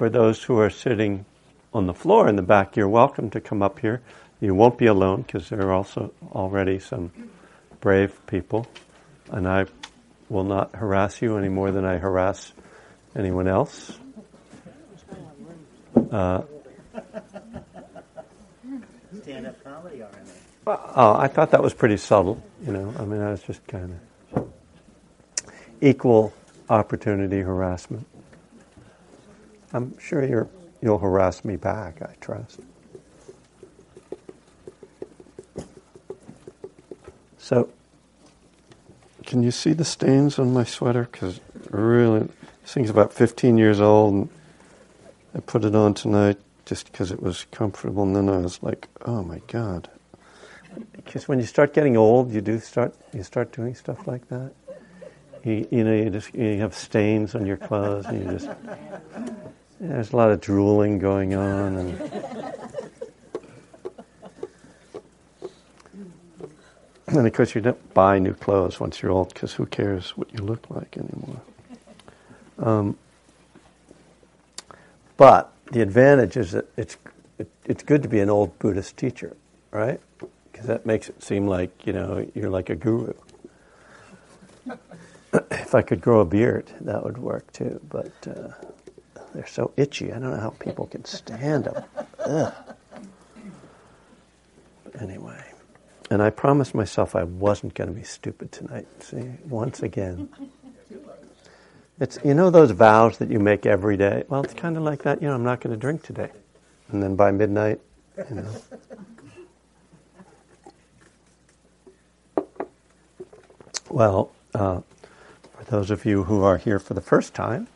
for those who are sitting on the floor in the back, you're welcome to come up here. You won't be alone because there are also already some brave people, and I will not harass you any more than I harass anyone else. Uh, Stand-up comedy, Dharma. oh, I thought that was pretty subtle. You know, I mean, I was just kind of equal opportunity harassment. I'm sure you're, you'll harass me back. I trust. So, can you see the stains on my sweater? Because really, this thing's about 15 years old, and I put it on tonight just because it was comfortable, and then I was like, oh my god. Because when you start getting old, you do start you start doing stuff like that. You, you know, you just you have stains on your clothes, and you just there's a lot of drooling going on, and and of course you don't buy new clothes once you're old, because who cares what you look like anymore. Um, but the advantage is that it's it, it's good to be an old Buddhist teacher, right? Because that makes it seem like you know you're like a guru. if I could grow a beard, that would work too. But uh, they're so itchy. I don't know how people can stand them. Ugh. But anyway, and I promised myself I wasn't going to be stupid tonight. See, once again. It's you know those vows that you make every day. Well, it's kind of like that. You know, I'm not going to drink today, and then by midnight, you know. Well, uh, for those of you who are here for the first time,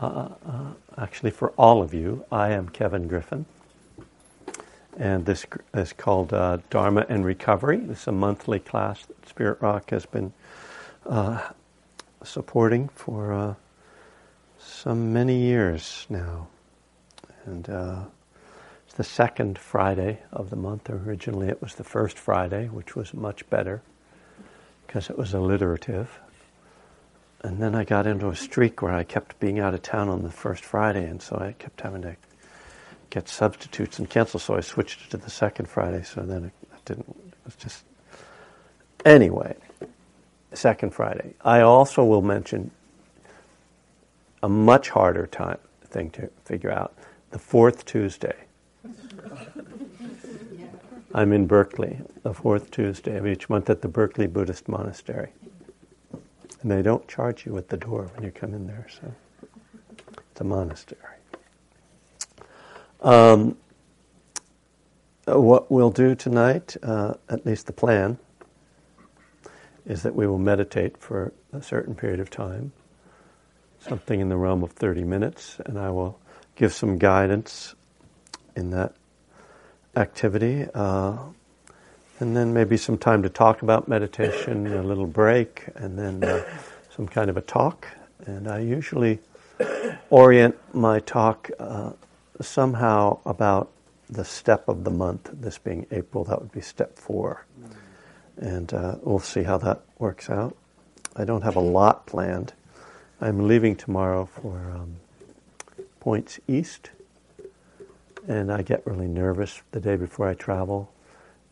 uh, uh, actually for all of you, I am Kevin Griffin, and this is called uh, Dharma and Recovery. This is a monthly class that Spirit Rock has been uh, supporting for uh, some many years now. And it's the second Friday of the month. Originally it was the first Friday, which was much better because it was alliterative. And then I got into a streak where I kept being out of town on the first Friday, and so I kept having to get substitutes and cancel. So I switched it to the second Friday. So then it, it didn't. It was just anyway second Friday. I also will mention a much harder time thing to figure out the fourth Tuesday. I'm in Berkeley, the fourth Tuesday of each month at the Berkeley Buddhist Monastery. And they don't charge you at the door when you come in there, so it's a monastery. Um, what we'll do tonight, uh, at least the plan, is that we will meditate for a certain period of time, something in the realm of 30 minutes, and I will give some guidance in that activity. Uh, and then maybe some time to talk about meditation, a little break, and then uh, some kind of a talk. And I usually orient my talk uh, somehow about the step of the month, this being April, that would be step four and uh, we'll see how that works out. I don't have a lot planned. I'm leaving tomorrow for um, Points East, and I get really nervous the day before I travel,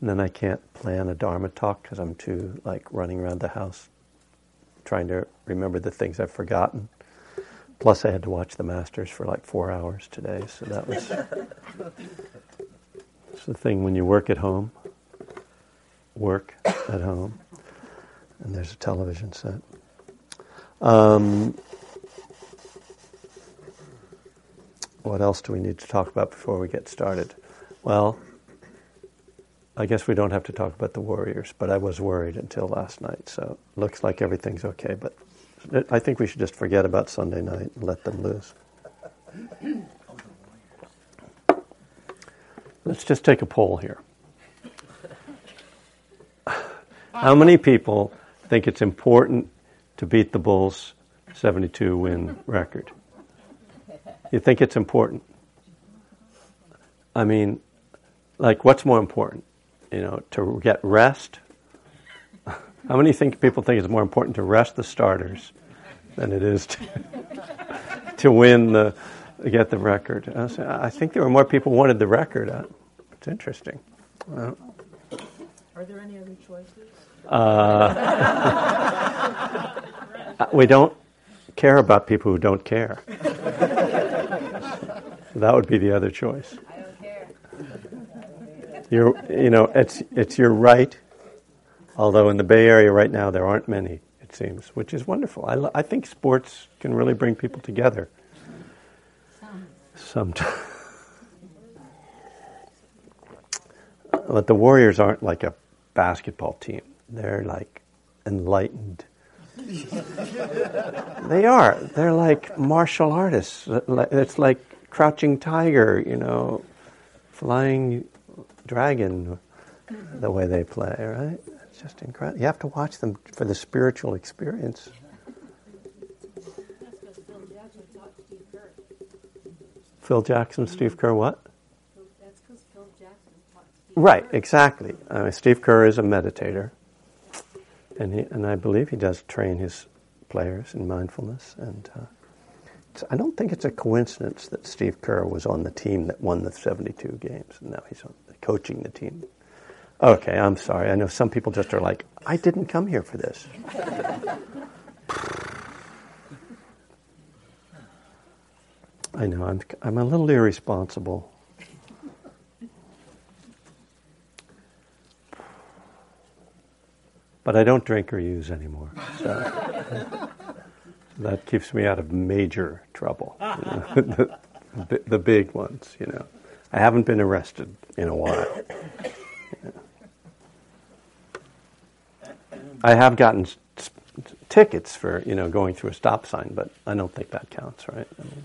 and then I can't plan a Dharma talk because I'm too like running around the house trying to remember the things I've forgotten. Plus, I had to watch the Masters for like four hours today, so that was. it's the thing when you work at home work at home, and there's a television set. Um, what else do we need to talk about before we get started? Well, I guess we don't have to talk about the Warriors, but I was worried until last night, so looks like everything's okay. But I think we should just forget about Sunday night and let them lose. Let's just take a poll here. How many people think it's important to beat the Bulls' 72 win record? You think it's important? I mean, like, what's more important? You know, to get rest? How many think people think it's more important to rest the starters than it is to, to win the get the record. I think there were more people who wanted the record. Uh, it's interesting. Uh, Are there any other choices? Uh, we don't care about people who don't care. that would be the other choice. You're, you know, it's it's your right. Although in the Bay Area right now there aren't many, it seems, which is wonderful. I, I think sports can really bring people together. Sometimes. but the Warriors aren't like a basketball team. They're like enlightened. they are. They're like martial artists. It's like crouching tiger, you know, flying dragon, the way they play, right? It's just incredible. You have to watch them for the spiritual experience. Phil Jackson, Steve Kerr, what? Right, exactly. Uh, Steve Kerr is a meditator, and he, and I believe he does train his players in mindfulness. And uh, I don't think it's a coincidence that Steve Kerr was on the team that won the 72 games, and now he's on, coaching the team. Okay, I'm sorry. I know some people just are like, I didn't come here for this. I know, I'm, I'm a little irresponsible. But I don't drink or use anymore. So that keeps me out of major trouble. The, the, big ones, you know. I haven't been arrested in a while. I have gotten tickets for, you know, going through a stop sign, but I don't think that counts, right? I mean,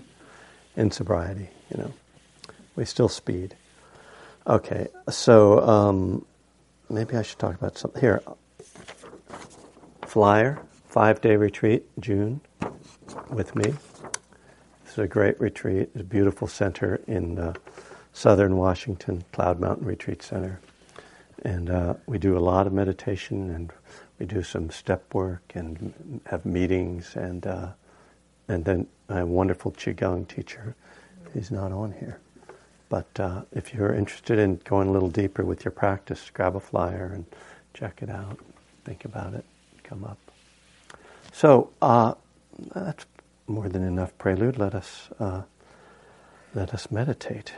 in sobriety, you know. We still speed. Okay, so um, maybe I should talk about something here. Flyer, five day retreat, June, with me. This is a great retreat. It's a beautiful center in uh, southern Washington, Cloud Mountain Retreat Center. And uh, we do a lot of meditation and we do some step work and have meetings and uh, and then a wonderful qigong teacher. He's not on here, but uh, if you're interested in going a little deeper with your practice, grab a flyer and check it out. Think about it. Come up. So uh, that's more than enough prelude. Let us uh, let us meditate.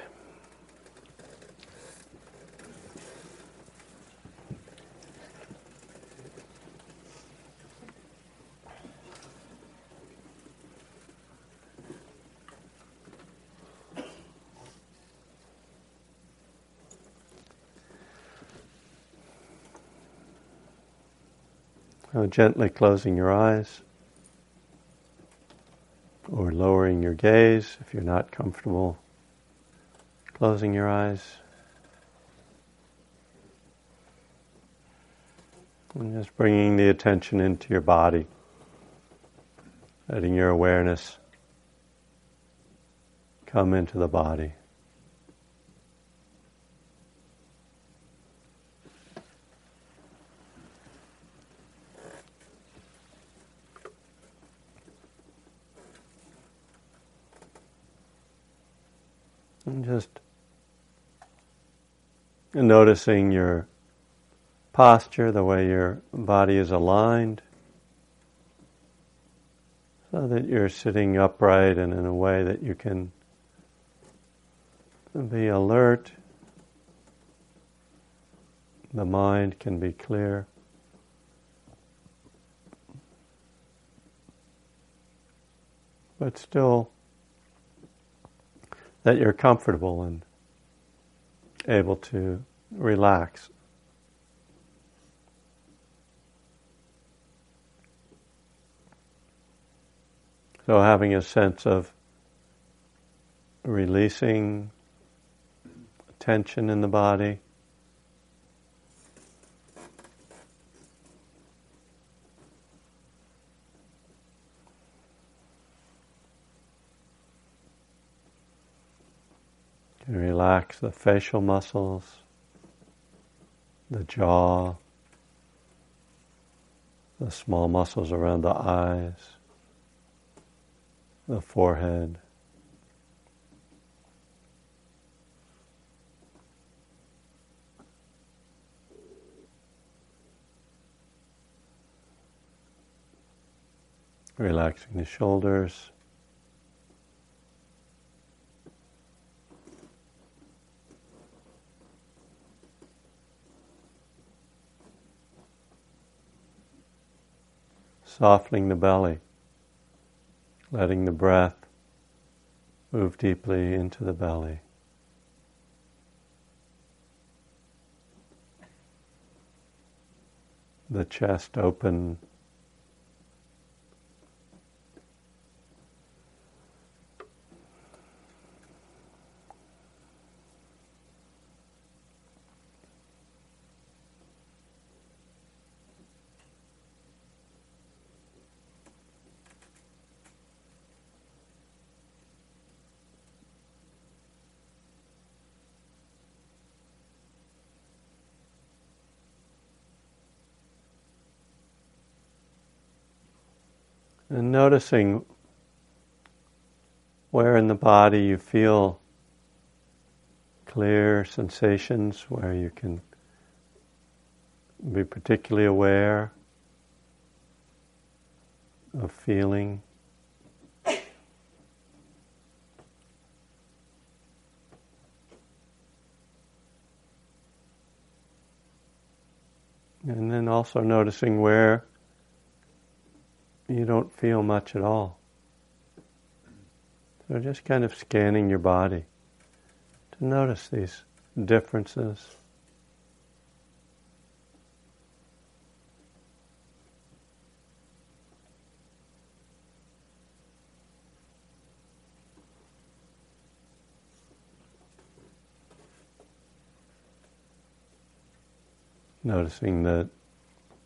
Gently closing your eyes or lowering your gaze if you're not comfortable closing your eyes. And just bringing the attention into your body, letting your awareness come into the body. And just noticing your posture, the way your body is aligned, so that you're sitting upright and in a way that you can be alert. The mind can be clear. But still that you're comfortable and able to relax. So, having a sense of releasing tension in the body. Relax the facial muscles, the jaw, the small muscles around the eyes, the forehead. Relaxing the shoulders. Softening the belly, letting the breath move deeply into the belly. The chest open. And noticing where in the body you feel clear sensations, where you can be particularly aware of feeling. And then also noticing where you don't feel much at all. So just kind of scanning your body to notice these differences. Noticing that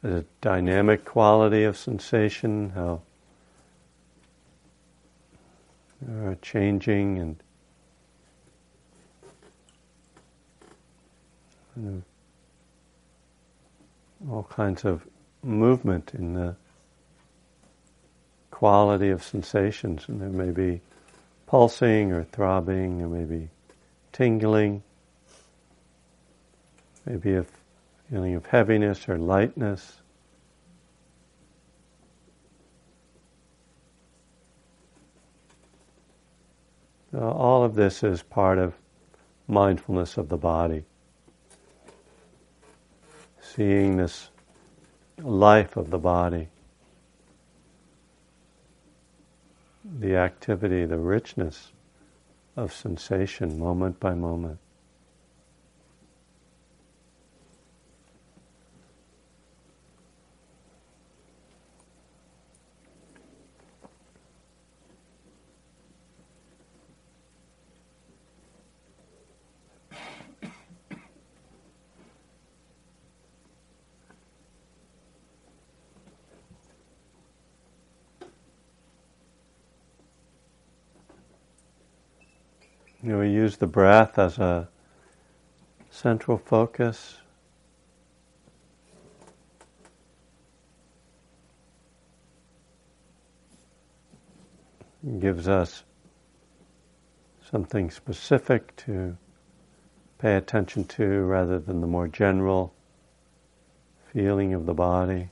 the dynamic quality of sensation, how are changing and all kinds of movement in the quality of sensations, and there may be pulsing or throbbing, there may be tingling, maybe a feeling of heaviness or lightness. All of this is part of mindfulness of the body. Seeing this life of the body, the activity, the richness of sensation moment by moment. Know, we use the breath as a central focus. Gives us something specific to pay attention to rather than the more general feeling of the body.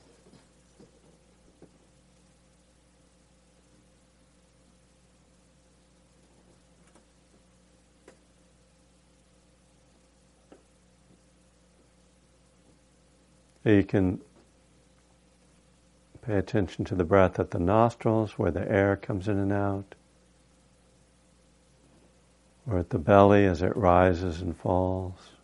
You can pay attention to the breath at the nostrils, where the air comes in and out, or at the belly as it rises and falls.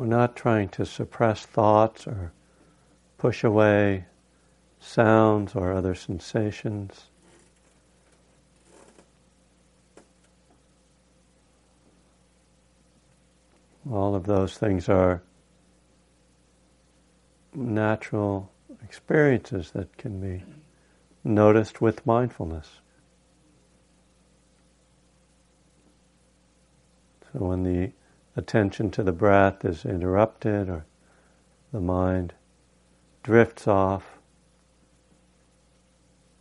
We're not trying to suppress thoughts or push away sounds or other sensations. All of those things are natural experiences that can be noticed with mindfulness. So when the attention to the breath is interrupted or the mind drifts off,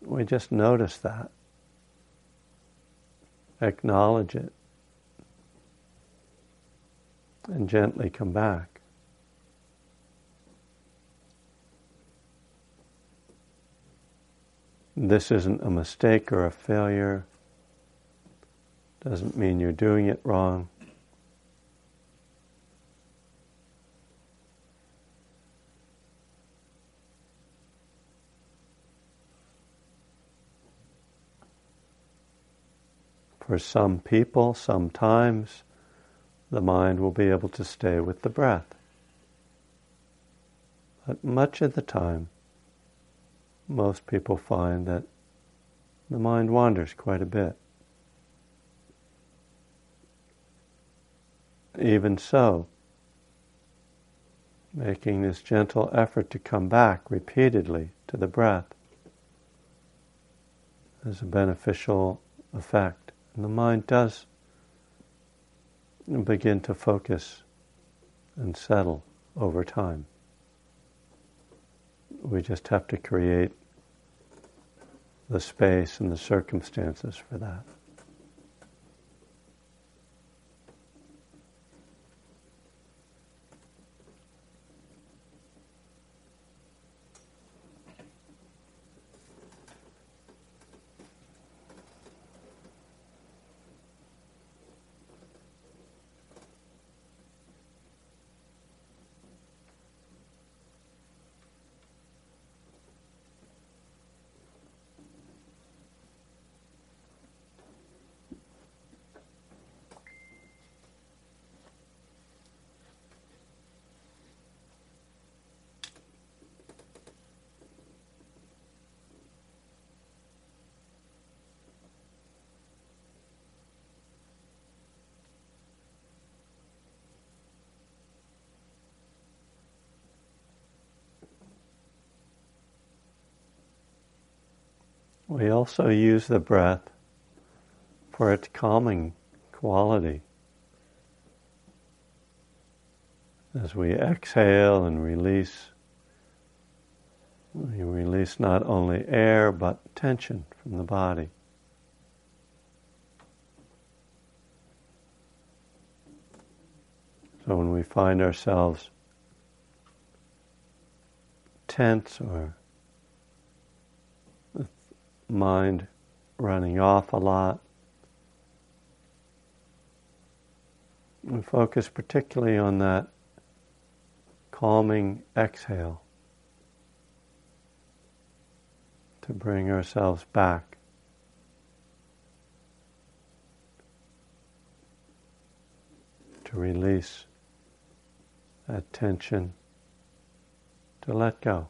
we just notice that. Acknowledge it. And gently come back. This isn't a mistake or a failure. Doesn't mean you're doing it wrong. For some people, sometimes, the mind will be able to stay with the breath. But much of the time, most people find that the mind wanders quite a bit. Even so, making this gentle effort to come back repeatedly to the breath has a beneficial effect. And the mind does begin to focus and settle over time. We just have to create the space and the circumstances for that. We also use the breath for its calming quality. As we exhale and release, we release not only air but tension from the body. So when we find ourselves tense or mind running off a lot. We focus particularly on that calming exhale to bring ourselves back. To release that tension, to let go.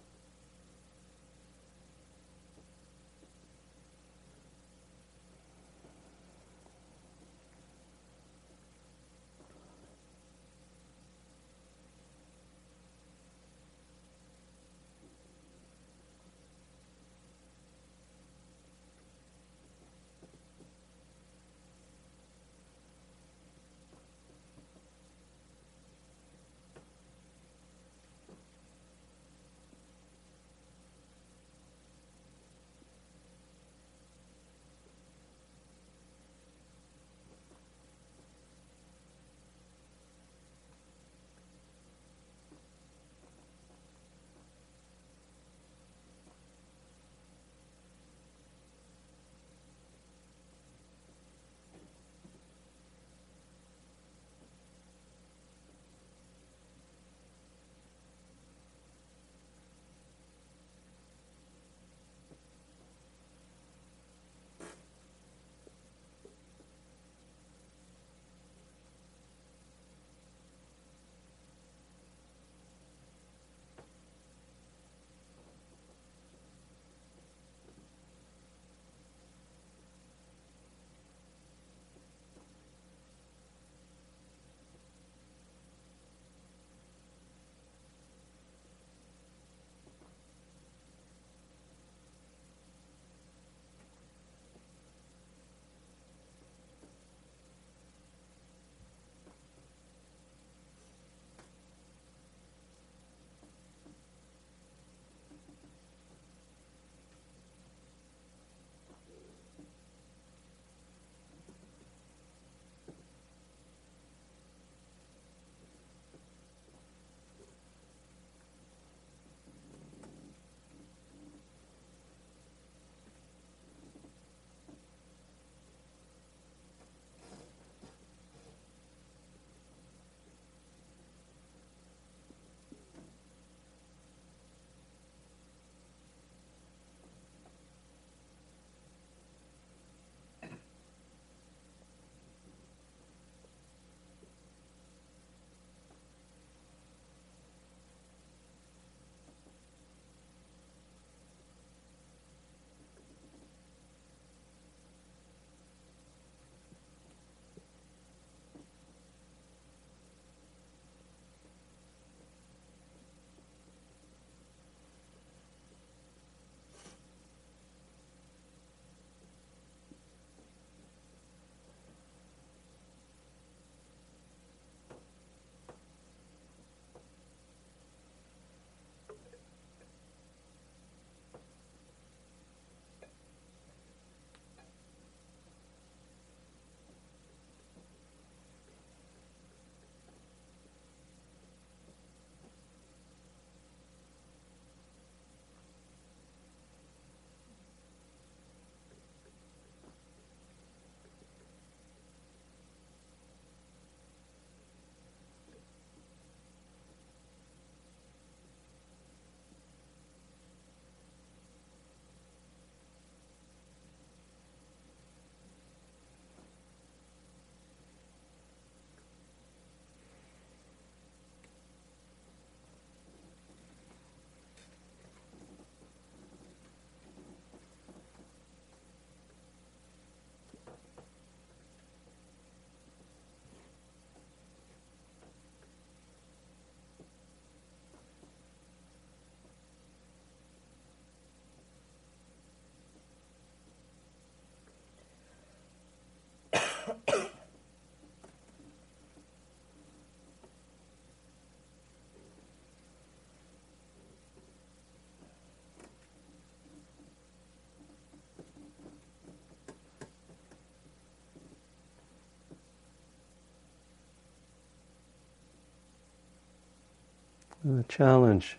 The challenge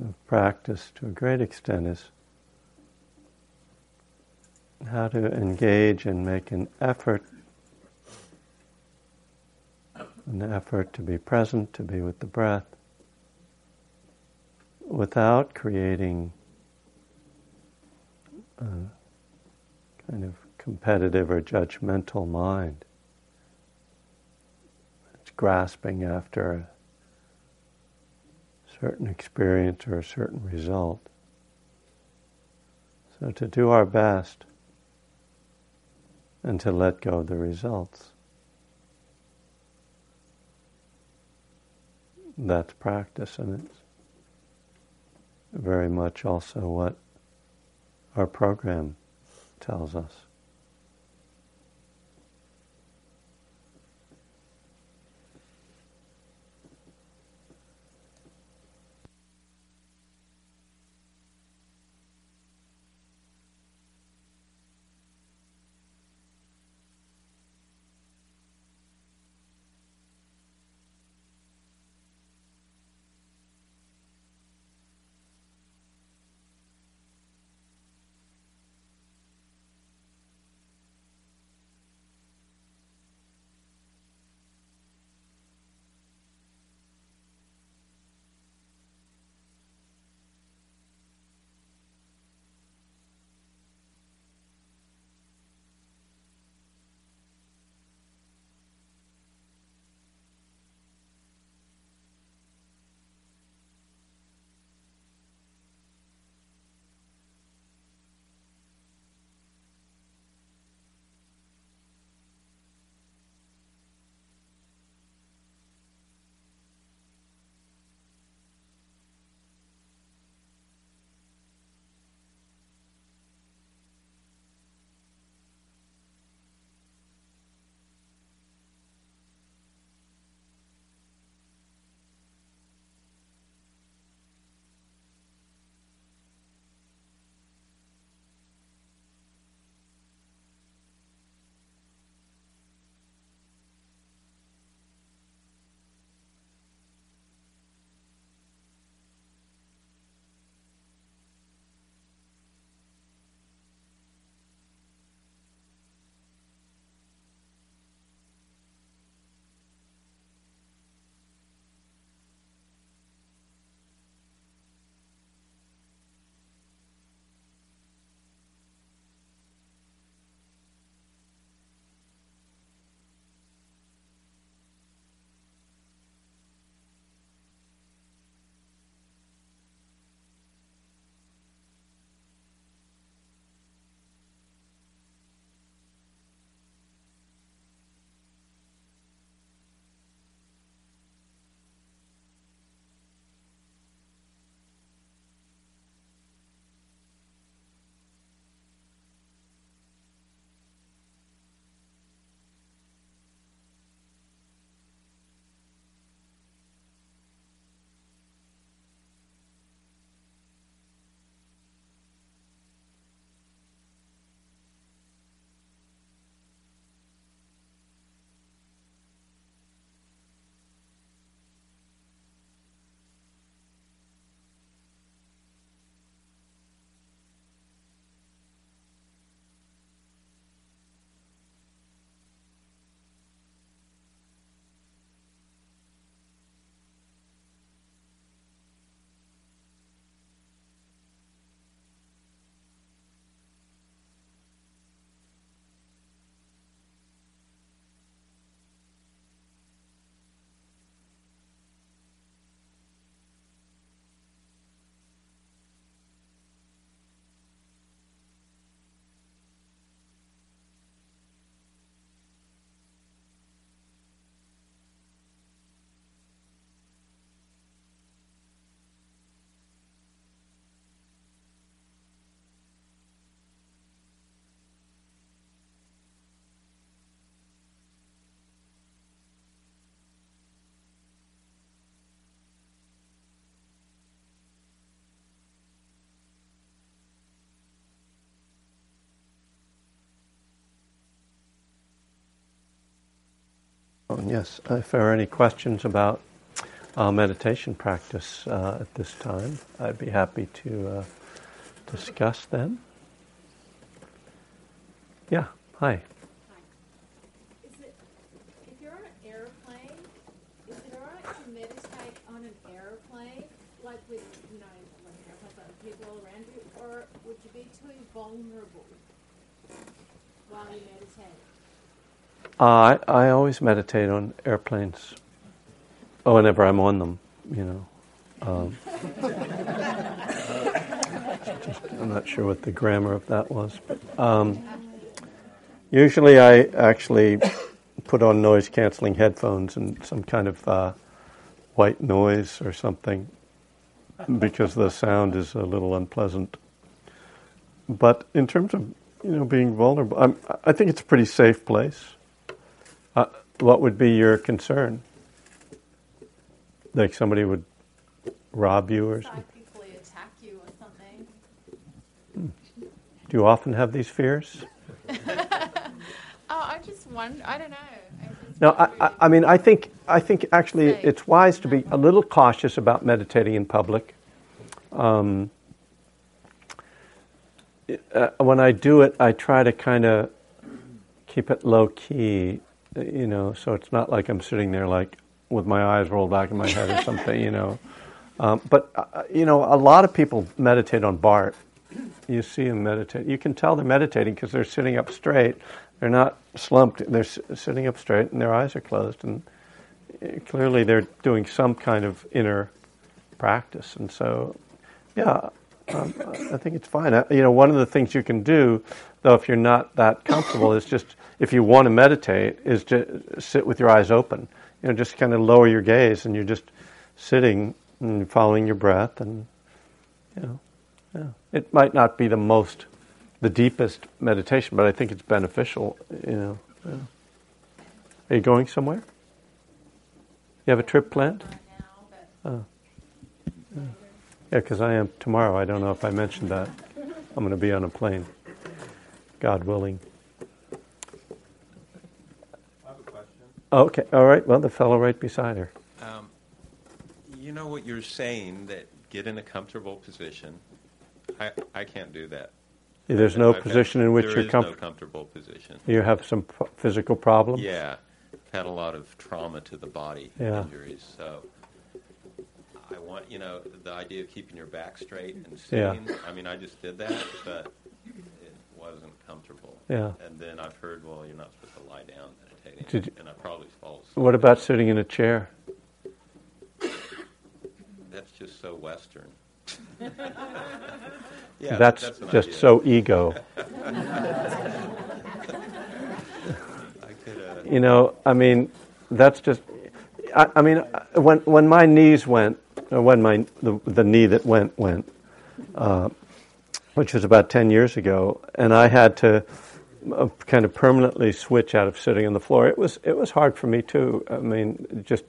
of practice to a great extent is how to engage and make an effort, an effort to be present, to be with the breath, without creating a kind of competitive or judgmental mind. It's grasping after certain experience or a certain result. So to do our best and to let go of the results. That's practice, and it's very much also what our program tells us. Oh, yes, if there are any questions about uh, meditation practice uh, at this time. I'd be happy to uh, discuss them. Yeah, hi. Hi. Is it, if you're on an airplane, is it all right to meditate on an airplane, like with, you know, like an airplane, like people around you, or would you be too vulnerable while you meditate? Uh, I, I always meditate on airplanes. Oh, whenever I'm on them, you know. Um, I'm not sure what the grammar of that was. But, um, usually I actually put on noise canceling headphones and some kind of uh, white noise or something because the sound is a little unpleasant. But in terms of you know being vulnerable, I'm, I think it's a pretty safe place. Uh, what would be your concern? Like somebody would rob you or something? Psychically attack you or something. Do you often have these fears? Oh, I just wonder. I don't know. No, I, I, I mean, I think, I think actually it's wise to be a little cautious about meditating in public. Um, uh, when I do it, I try to kind of keep it low key, you know, so it's not like I'm sitting there like with my eyes rolled back in my head or something, you know. Um, but uh, you know, a lot of people meditate on BART. You see them meditate. You can tell they're meditating because they're sitting up straight. They're not slumped. They're s- sitting up straight, and their eyes are closed. And uh, clearly, they're doing some kind of inner practice. And so, yeah, um, I think it's fine. Uh, you know, one of the things you can do, though, if you're not that comfortable, is just if you want to meditate, is to sit with your eyes open. You know, just kind of lower your gaze, and you're just sitting and following your breath, and you know, yeah. It might not be the most, the deepest meditation, but I think it's beneficial. You know. yeah. Are you going somewhere? You have a trip planned? But oh. Yeah, because I am tomorrow. I don't know if I mentioned that. I'm going to be on a plane, God willing. I have a question. Okay, all right. Well, the fellow right beside her. Um, you know what you're saying that get in a comfortable position. I I can't do that. There's no I've had- position in which you're is no comfortable. comfortable position. You have some p- physical problems. Yeah, I've had a lot of trauma to the body Yeah. injuries, so I want you know the idea of keeping your back straight and sitting. Yeah. I mean, I just did that, but it wasn't comfortable. Yeah. And then I've heard, well, you're not supposed to lie down meditating, Did you- and I probably fall asleep. What about sitting in a chair? That's just so Western. yeah, that's an just idea. so ego. I could. Uh, You know, I mean, that's just. I, I mean, when when my knees went, or when my the, the knee that went went, uh, which was about ten years ago, and I had to kind of permanently switch out of sitting on the floor. It was it was hard for me too. I mean, just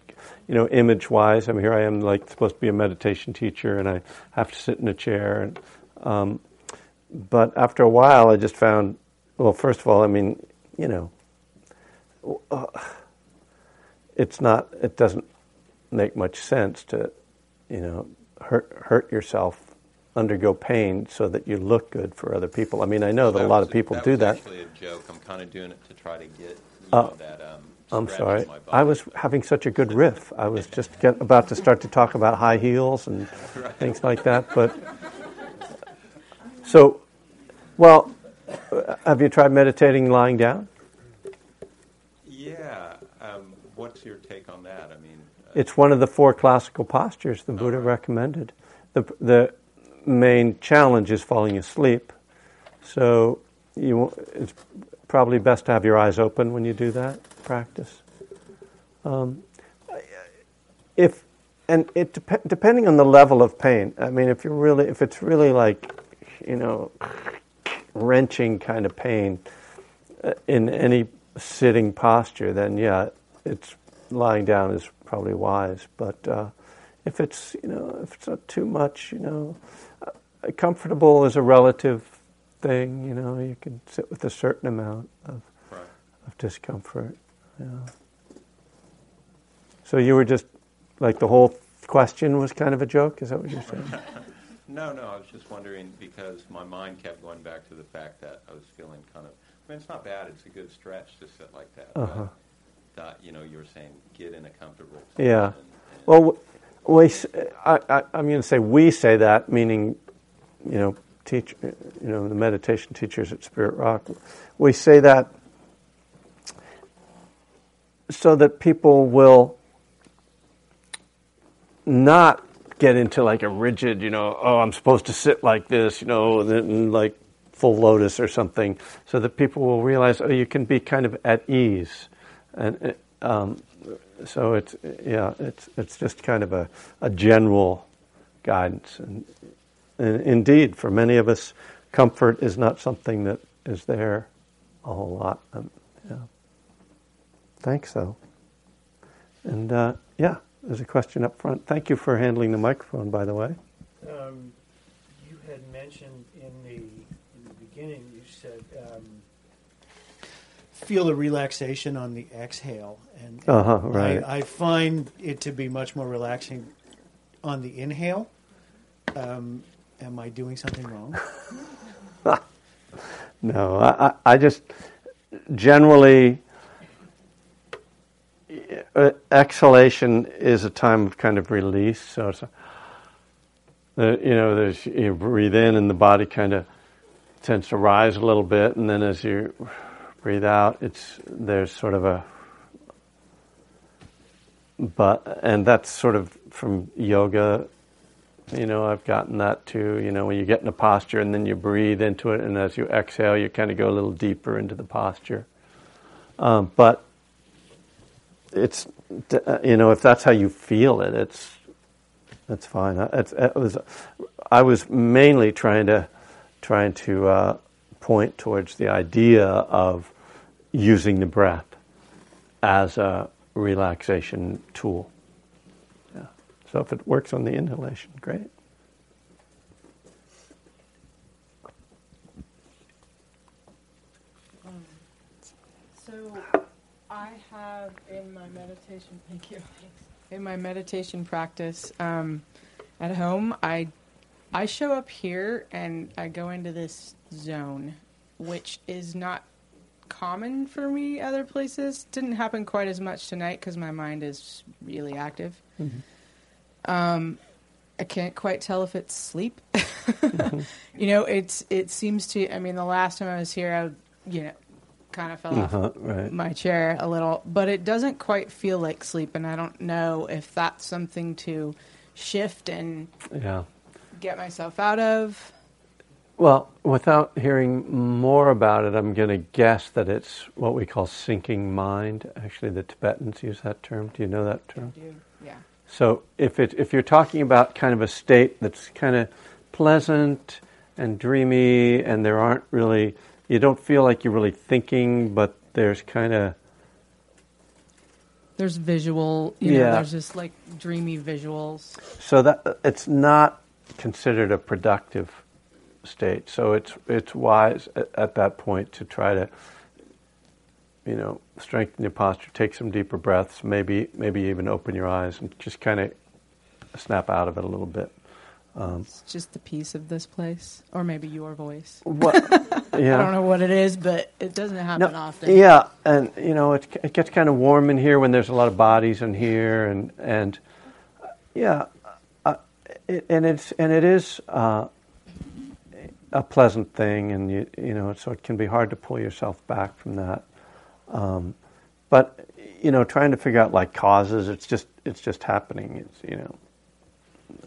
you know, image wise. I mean, here I am, like supposed to be a meditation teacher, and I have to sit in a chair. And um, but after a while, I just found. Well, first of all, I mean, you know, it's not it doesn't make much sense to you know hurt hurt yourself undergo pain so that you look good for other people i mean i know that, a lot was of people that do that Actually, a joke. I'm kind of doing it to try to get Uh, know, that. Um, i'm sorry in my body. i was having such a good riff i was just get, about to start to talk about high heels and things like that but so well have you tried meditating lying down Yeah. Um, what's your take on that? I mean, uh, It's one of the four classical postures the Buddha recommended. The, the main challenge is falling asleep. So you, it's probably best to have your eyes open when you do that practice. Um, if and it dep- depending on the level of pain. I mean, if you're really, if it's really like, you know, wrenching kind of pain uh, in any sitting posture, then yeah, it's lying down is probably wise. But uh, if it's you know if it's not too much, you know, comfortable is a relative thing. You know, you can sit with a certain amount of, right. of discomfort. Yeah. So you were just like the whole question was kind of a joke. Is that what you're saying? No, no, I was just wondering because my mind kept going back to the fact that I was feeling kind of. I mean, it's not bad. It's a good stretch to sit like that. Uh-huh. That, you know, you were saying get in a comfortable. Yeah. and- Well, w- we, I, I, I'm going to say we say that, meaning, you know, teach, you know, the meditation teachers at Spirit Rock. We say that so that people will not get into like a rigid, you know, oh, I'm supposed to sit like this, you know, and like full lotus or something, so that people will realize, oh, you can be kind of at ease, and uh, um, so it's yeah, it's it's just kind of a, a general guidance, and indeed, for many of us, comfort is not something that is there a whole lot. Um, yeah, thanks though, and uh, yeah, there's a question up front. Thank you for handling the microphone, by the way. Um, you had mentioned in the in the beginning. You said um, feel the relaxation on the exhale, and Uh-huh, right. I, I find it to be much more relaxing on the inhale. Um, am I doing something wrong? No, I, I, just generally uh, exhalation is a time of kind of release. So a, you know, there's you breathe in and the body kind of tends to rise a little bit, and then as you breathe out, it's there's sort of a but and that's sort of from yoga you know, I've gotten that too. You know, when you get in a posture and then you breathe into it, and as you exhale, you kind of go a little deeper into the posture. Um, but it's, uh, you know, if that's how you feel it, it's, that's fine. It's, it was, I was mainly trying to, trying to uh, point towards the idea of using the breath as a relaxation tool. So if it works on the inhalation, great. So I have in my meditation, thank you. In my meditation practice um, at home, I I show up here and I go into this zone, which is not common for me other places. Didn't happen quite as much tonight because my mind is really active. Um, I can't quite tell if it's sleep. You know, it's it seems to. I mean, the last time I was here, I you know kind of fell Uh-huh, off right. my chair a little, but it doesn't quite feel like sleep, and I don't know if that's something to shift and Yeah. get myself out of. Well, without hearing more about it, I'm going to guess that it's what we call sinking mind. Actually, the Tibetans use that term. Do you know that term? Do yeah. So if it if you're talking about kind of a state that's kind of pleasant and dreamy, and there aren't really you don't feel like you're really thinking, but there's kind of There's visual, you know, Yeah. there's just like dreamy visuals. so that it's not considered a productive state. So it's it's wise at, at that point to try to you know strengthen your posture, take some deeper breaths, maybe maybe even open your eyes and just kind of snap out of it a little bit. It's just the peace of this place, or maybe your voice. What? yeah. I don't know what it is, but it doesn't happen No, often. Yeah, and you know it, it gets kind of warm in here when there's a lot of bodies in here, and and uh, yeah, uh, it, and it's and it is uh, a pleasant thing, and you you know so it can be hard to pull yourself back from that. Um, but you know, trying to figure out like causes, it's just it's just happening. It's you know,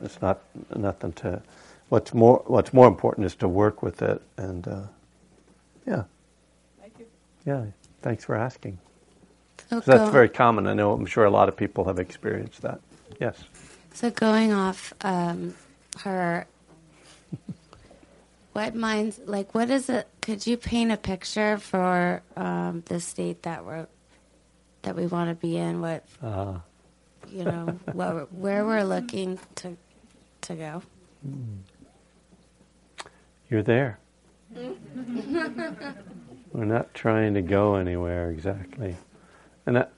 it's not nothing to. What's more what's more important is to work with it, and uh, yeah. Thank you. Yeah, thanks for asking. So, 'Cause that's very common. I know. I'm sure a lot of people have experienced that. Yes. so going off um, her, what minds like what is it? Could you paint a picture for um, the state that we're that we want to be in? What Uh, you know, what, where we're looking to to go? you're there. We're not trying to go anywhere exactly, and that,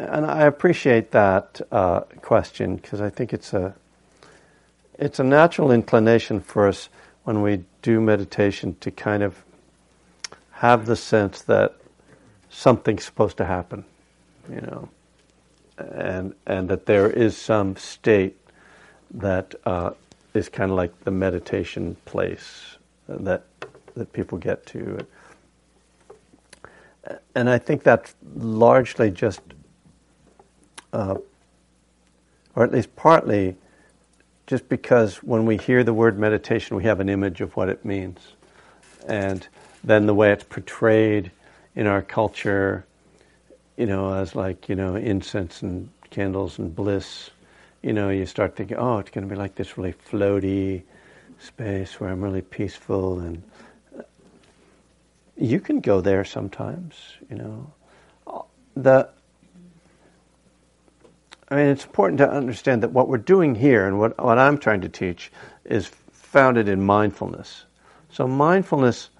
and I appreciate that uh, question because I think it's a it's a natural inclination for us when we do meditation to kind of have the sense that something's supposed to happen, you know, and and that there is some state that uh, is kind of like the meditation place that that people get to. And I think that's largely just, uh, or at least partly, just because when we hear the word meditation, we have an image of what it means. And then the way it's portrayed in our culture, you know, as like, you know, incense and candles and bliss, you know, you start thinking, oh, it's going to be like this really floaty space where I'm really peaceful and uh, you can go there sometimes, you know. Uh, the I mean, it's important to understand that what we're doing here and what, what I'm trying to teach is founded in mindfulness. So, mindfulness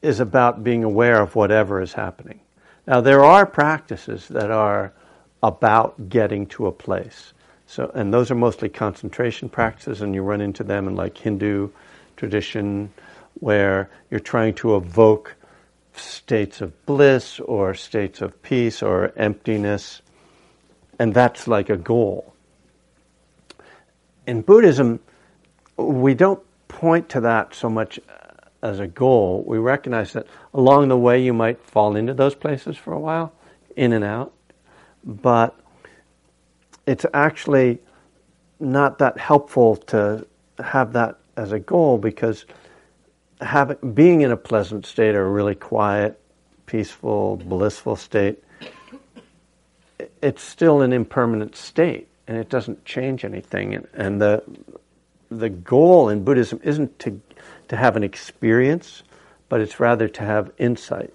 is about being aware of whatever is happening. Now, there are practices that are about getting to a place. So, and those are mostly concentration practices, and you run into them in like Hindu tradition, where you're trying to evoke states of bliss or states of peace or emptiness, and that's like a goal. In Buddhism, we don't point to that so much as a goal. We recognize that along the way you might fall into those places for a while, in and out, but it's actually not that helpful to have that as a goal because having, being in a pleasant state or a really quiet, peaceful, blissful state, it's still an impermanent state and it doesn't change anything. And, and the, the goal in Buddhism isn't to, to have an experience, but it's rather to have insight.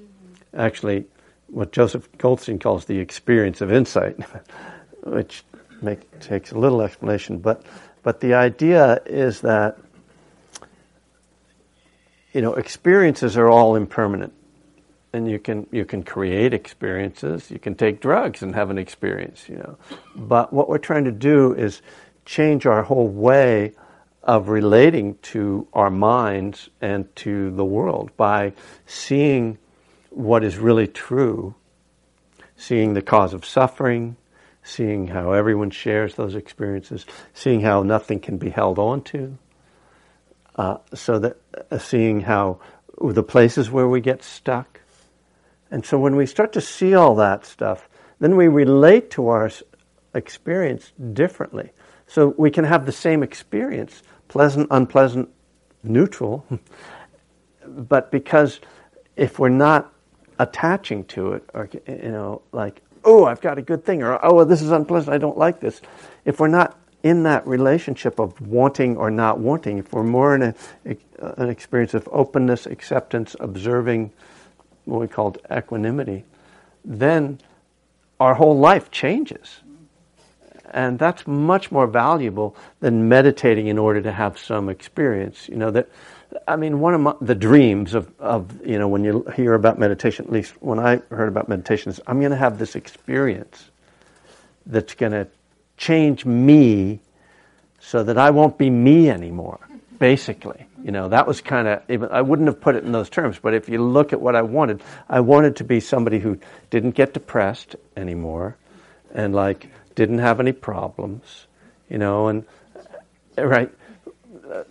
Mm-hmm. Actually, what Joseph Goldstein calls the experience of insight, which make, takes a little explanation. But, but the idea is that you know, experiences are all impermanent. And you can you can create experiences. You can take drugs and have an experience, you know. But what we're trying to do is change our whole way of relating to our minds and to the world by seeing what is really true, seeing the cause of suffering, seeing how everyone shares those experiences, seeing how nothing can be held on to, uh, so that uh, seeing how the places where we get stuck. And so when we start to see all that stuff, then we relate to our experience differently. So we can have the same experience, pleasant, unpleasant, neutral, but because if we're not attaching to it, or you know, like, oh, I've got a good thing, or oh, this is unpleasant, I don't like this. If we're not in that relationship of wanting or not wanting, if we're more in a, an experience of openness, acceptance, observing what we call equanimity, then our whole life changes. And that's much more valuable than meditating in order to have some experience. You know, that, I mean, one of my, the dreams of, of, you know, when you hear about meditation, at least when I heard about meditation, is I'm going to have this experience that's going to change me so that I won't be me anymore, basically. You know, that was kind of, I wouldn't have put it in those terms, but if you look at what I wanted, I wanted to be somebody who didn't get depressed anymore and like didn't have any problems, you know, and, uh, right,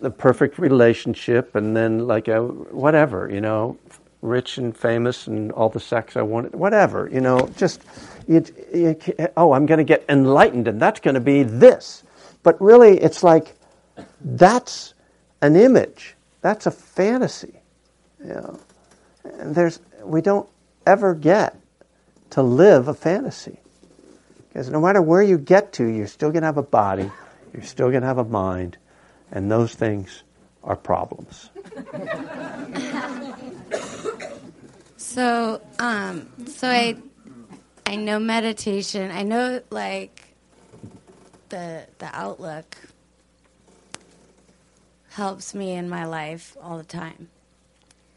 the perfect relationship and then like a, whatever, you know, rich and famous and all the sex I wanted, whatever, you know, just it, oh, I'm going to get enlightened and that's going to be this. But really, it's like that's an image, that's a fantasy. You know? And there's, we don't ever get to live a fantasy. Because no matter where you get to, you're still going to have a body, you're still going to have a mind, and those things are problems. so, um, so I I know meditation. I know like the the outlook helps me in my life all the time.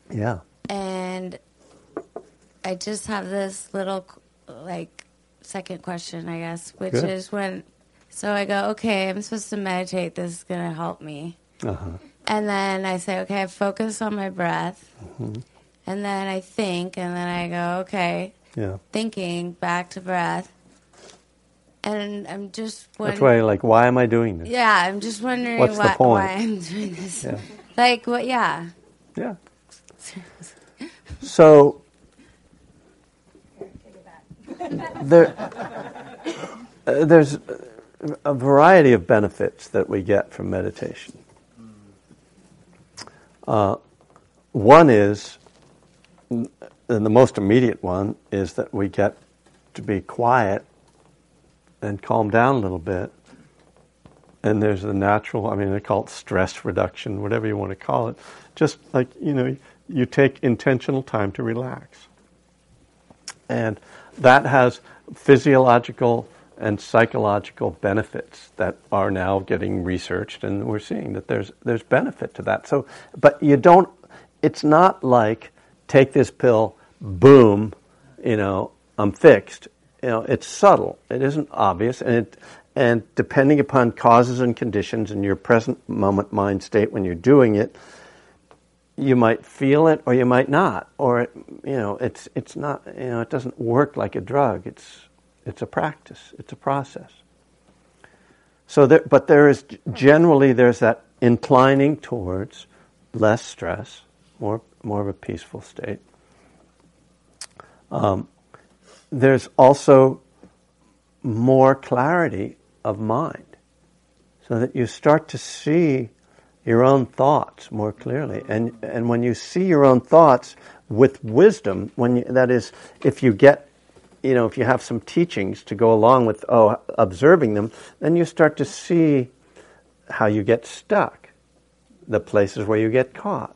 Yeah. And I just have this little like second question, I guess, which Good. is when. So I go, okay, I'm supposed to meditate. This is going to help me. Uh-huh. And then I say, okay, I focus on my breath. Mm-hmm. And then I think, and then I go, okay, Yeah. thinking back to breath. And I'm just That's wondering. why, like, why am I doing this? Yeah, I'm just wondering What's the why, point? why I'm doing this. Yeah. Like, what? Yeah. Yeah. So there, uh, there's a variety of benefits that we get from meditation. Uh, one is, and the most immediate one, is that we get to be quiet and calm down a little bit. And there's the natural, I mean, they call it stress reduction, whatever you want to call it. Just like, you know, you take intentional time to relax. And that has physiological and psychological benefits that are now getting researched, and we're seeing that there's, there's benefit to that. So, but you don't, it's not like take this pill, boom, you know, I'm fixed. You know, it's subtle. It isn't obvious, and it, and depending upon causes and conditions and your present moment mind state when you're doing it, you might feel it or you might not, or it, you know, it's it's not you know, it doesn't work like a drug. It's it's a practice. It's a process. So, there, but there is generally there's that inclining towards less stress, more more of a peaceful state. Um, there's also more clarity of mind, so that you start to see your own thoughts more clearly. And and when you see your own thoughts with wisdom, when you, that is, if you get, you know, if you have some teachings to go along with oh observing them, then you start to see how you get stuck, the places where you get caught,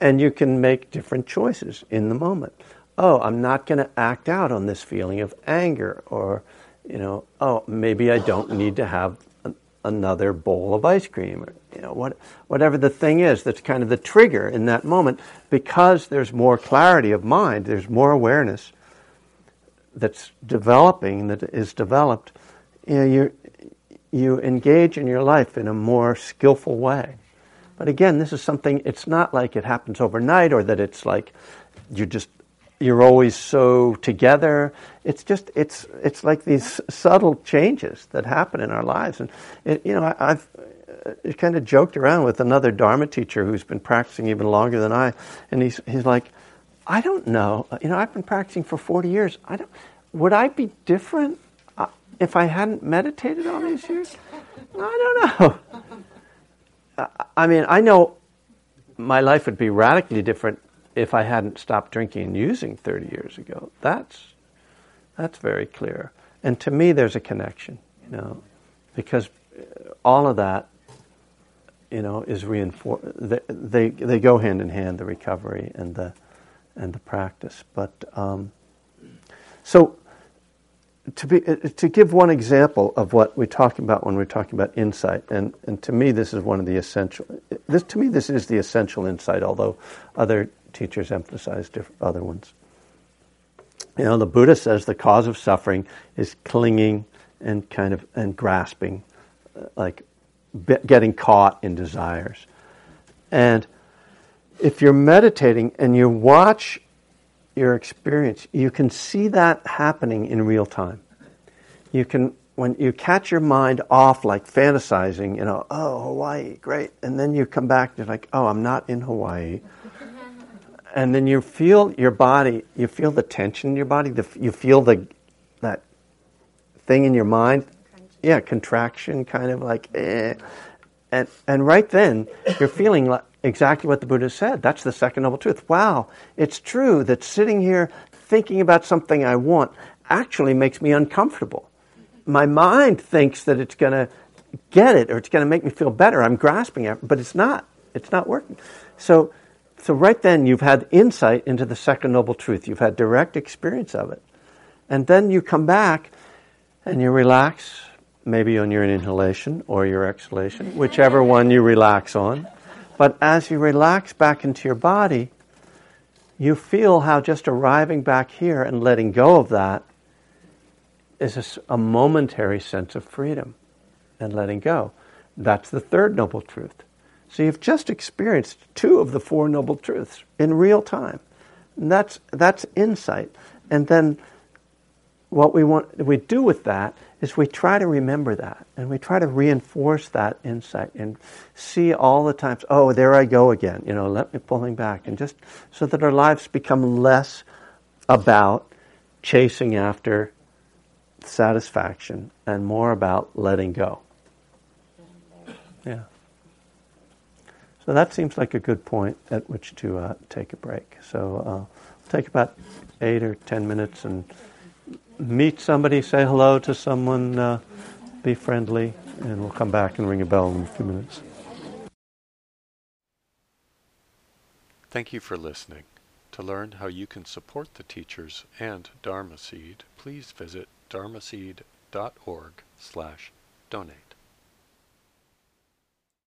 and you can make different choices in the moment. Oh, I'm not going to act out on this feeling of anger, or you know, oh, maybe I don't need to have an, another bowl of ice cream, or you know, what, whatever the thing is that's kind of the trigger in that moment, because there's more clarity of mind, there's more awareness that's developing, that is developed. You know, you you engage in your life in a more skillful way. But again, this is something. It's not like it happens overnight, or that it's like you just you're always so together. It's just it's it's like these subtle changes that happen in our lives, and it, you know I, I've uh, kind of joked around with another Dharma teacher who's been practicing even longer than I, and he's he's like, I don't know, you know, I've been practicing for forty years. I don't. Would I be different uh, if I hadn't meditated all these years? I don't know. I mean, I know my life would be radically different if I hadn't stopped drinking and using 30 years ago. That's that's very clear. And to me, there's a connection, you know, because all of that, you know, is reinforced. They, they they go hand in hand, the recovery and the and the practice. But um, so to be to give one example of what we're talking about when we're talking about insight, and, and to me this is one of the essential. This to me this is the essential insight, although other teachers emphasize different other ones. You know, the Buddha says the cause of suffering is clinging and kind of and grasping, uh, like getting caught in desires, and if you're meditating and you watch your experience, you can see that happening in real time. You can, when you catch your mind off, like fantasizing, you know, oh, Hawaii, great. And then you come back, you're like, oh, I'm not in Hawaii. And then you feel your body, you feel the tension in your body, the, you feel the, that thing in your mind. Yeah, contraction, kind of like, eh. And, and right then, you're feeling like, exactly what the Buddha said. That's the second noble truth. Wow, it's true that sitting here thinking about something I want actually makes me uncomfortable. My mind thinks that it's going to get it or it's going to make me feel better. I'm grasping it, but it's not. It's not working. So, so right then you've had insight into the second noble truth. You've had direct experience of it. And then you come back and you relax, maybe on your inhalation or your exhalation, whichever one you relax on. But as you relax back into your body, you feel how just arriving back here and letting go of that is a, momentary sense of freedom and letting go. That's the third noble truth. So you've just experienced two of the four noble truths in real time. And that's that's insight. And then what we want we do with that is we try to remember that and we try to reinforce that insight and see all the times oh there i go again you know let me pulling back and just so that our lives become less about chasing after satisfaction and more about letting go so that seems like a good point at which to uh, take a break so uh, we'll take about eight or ten minutes and meet somebody, say hello to someone, uh, be friendly, and we'll come back and ring a bell in a few minutes. Thank you for listening. To learn how you can support the teachers and Dharma Seed, please visit dharmaseed.org slash donate.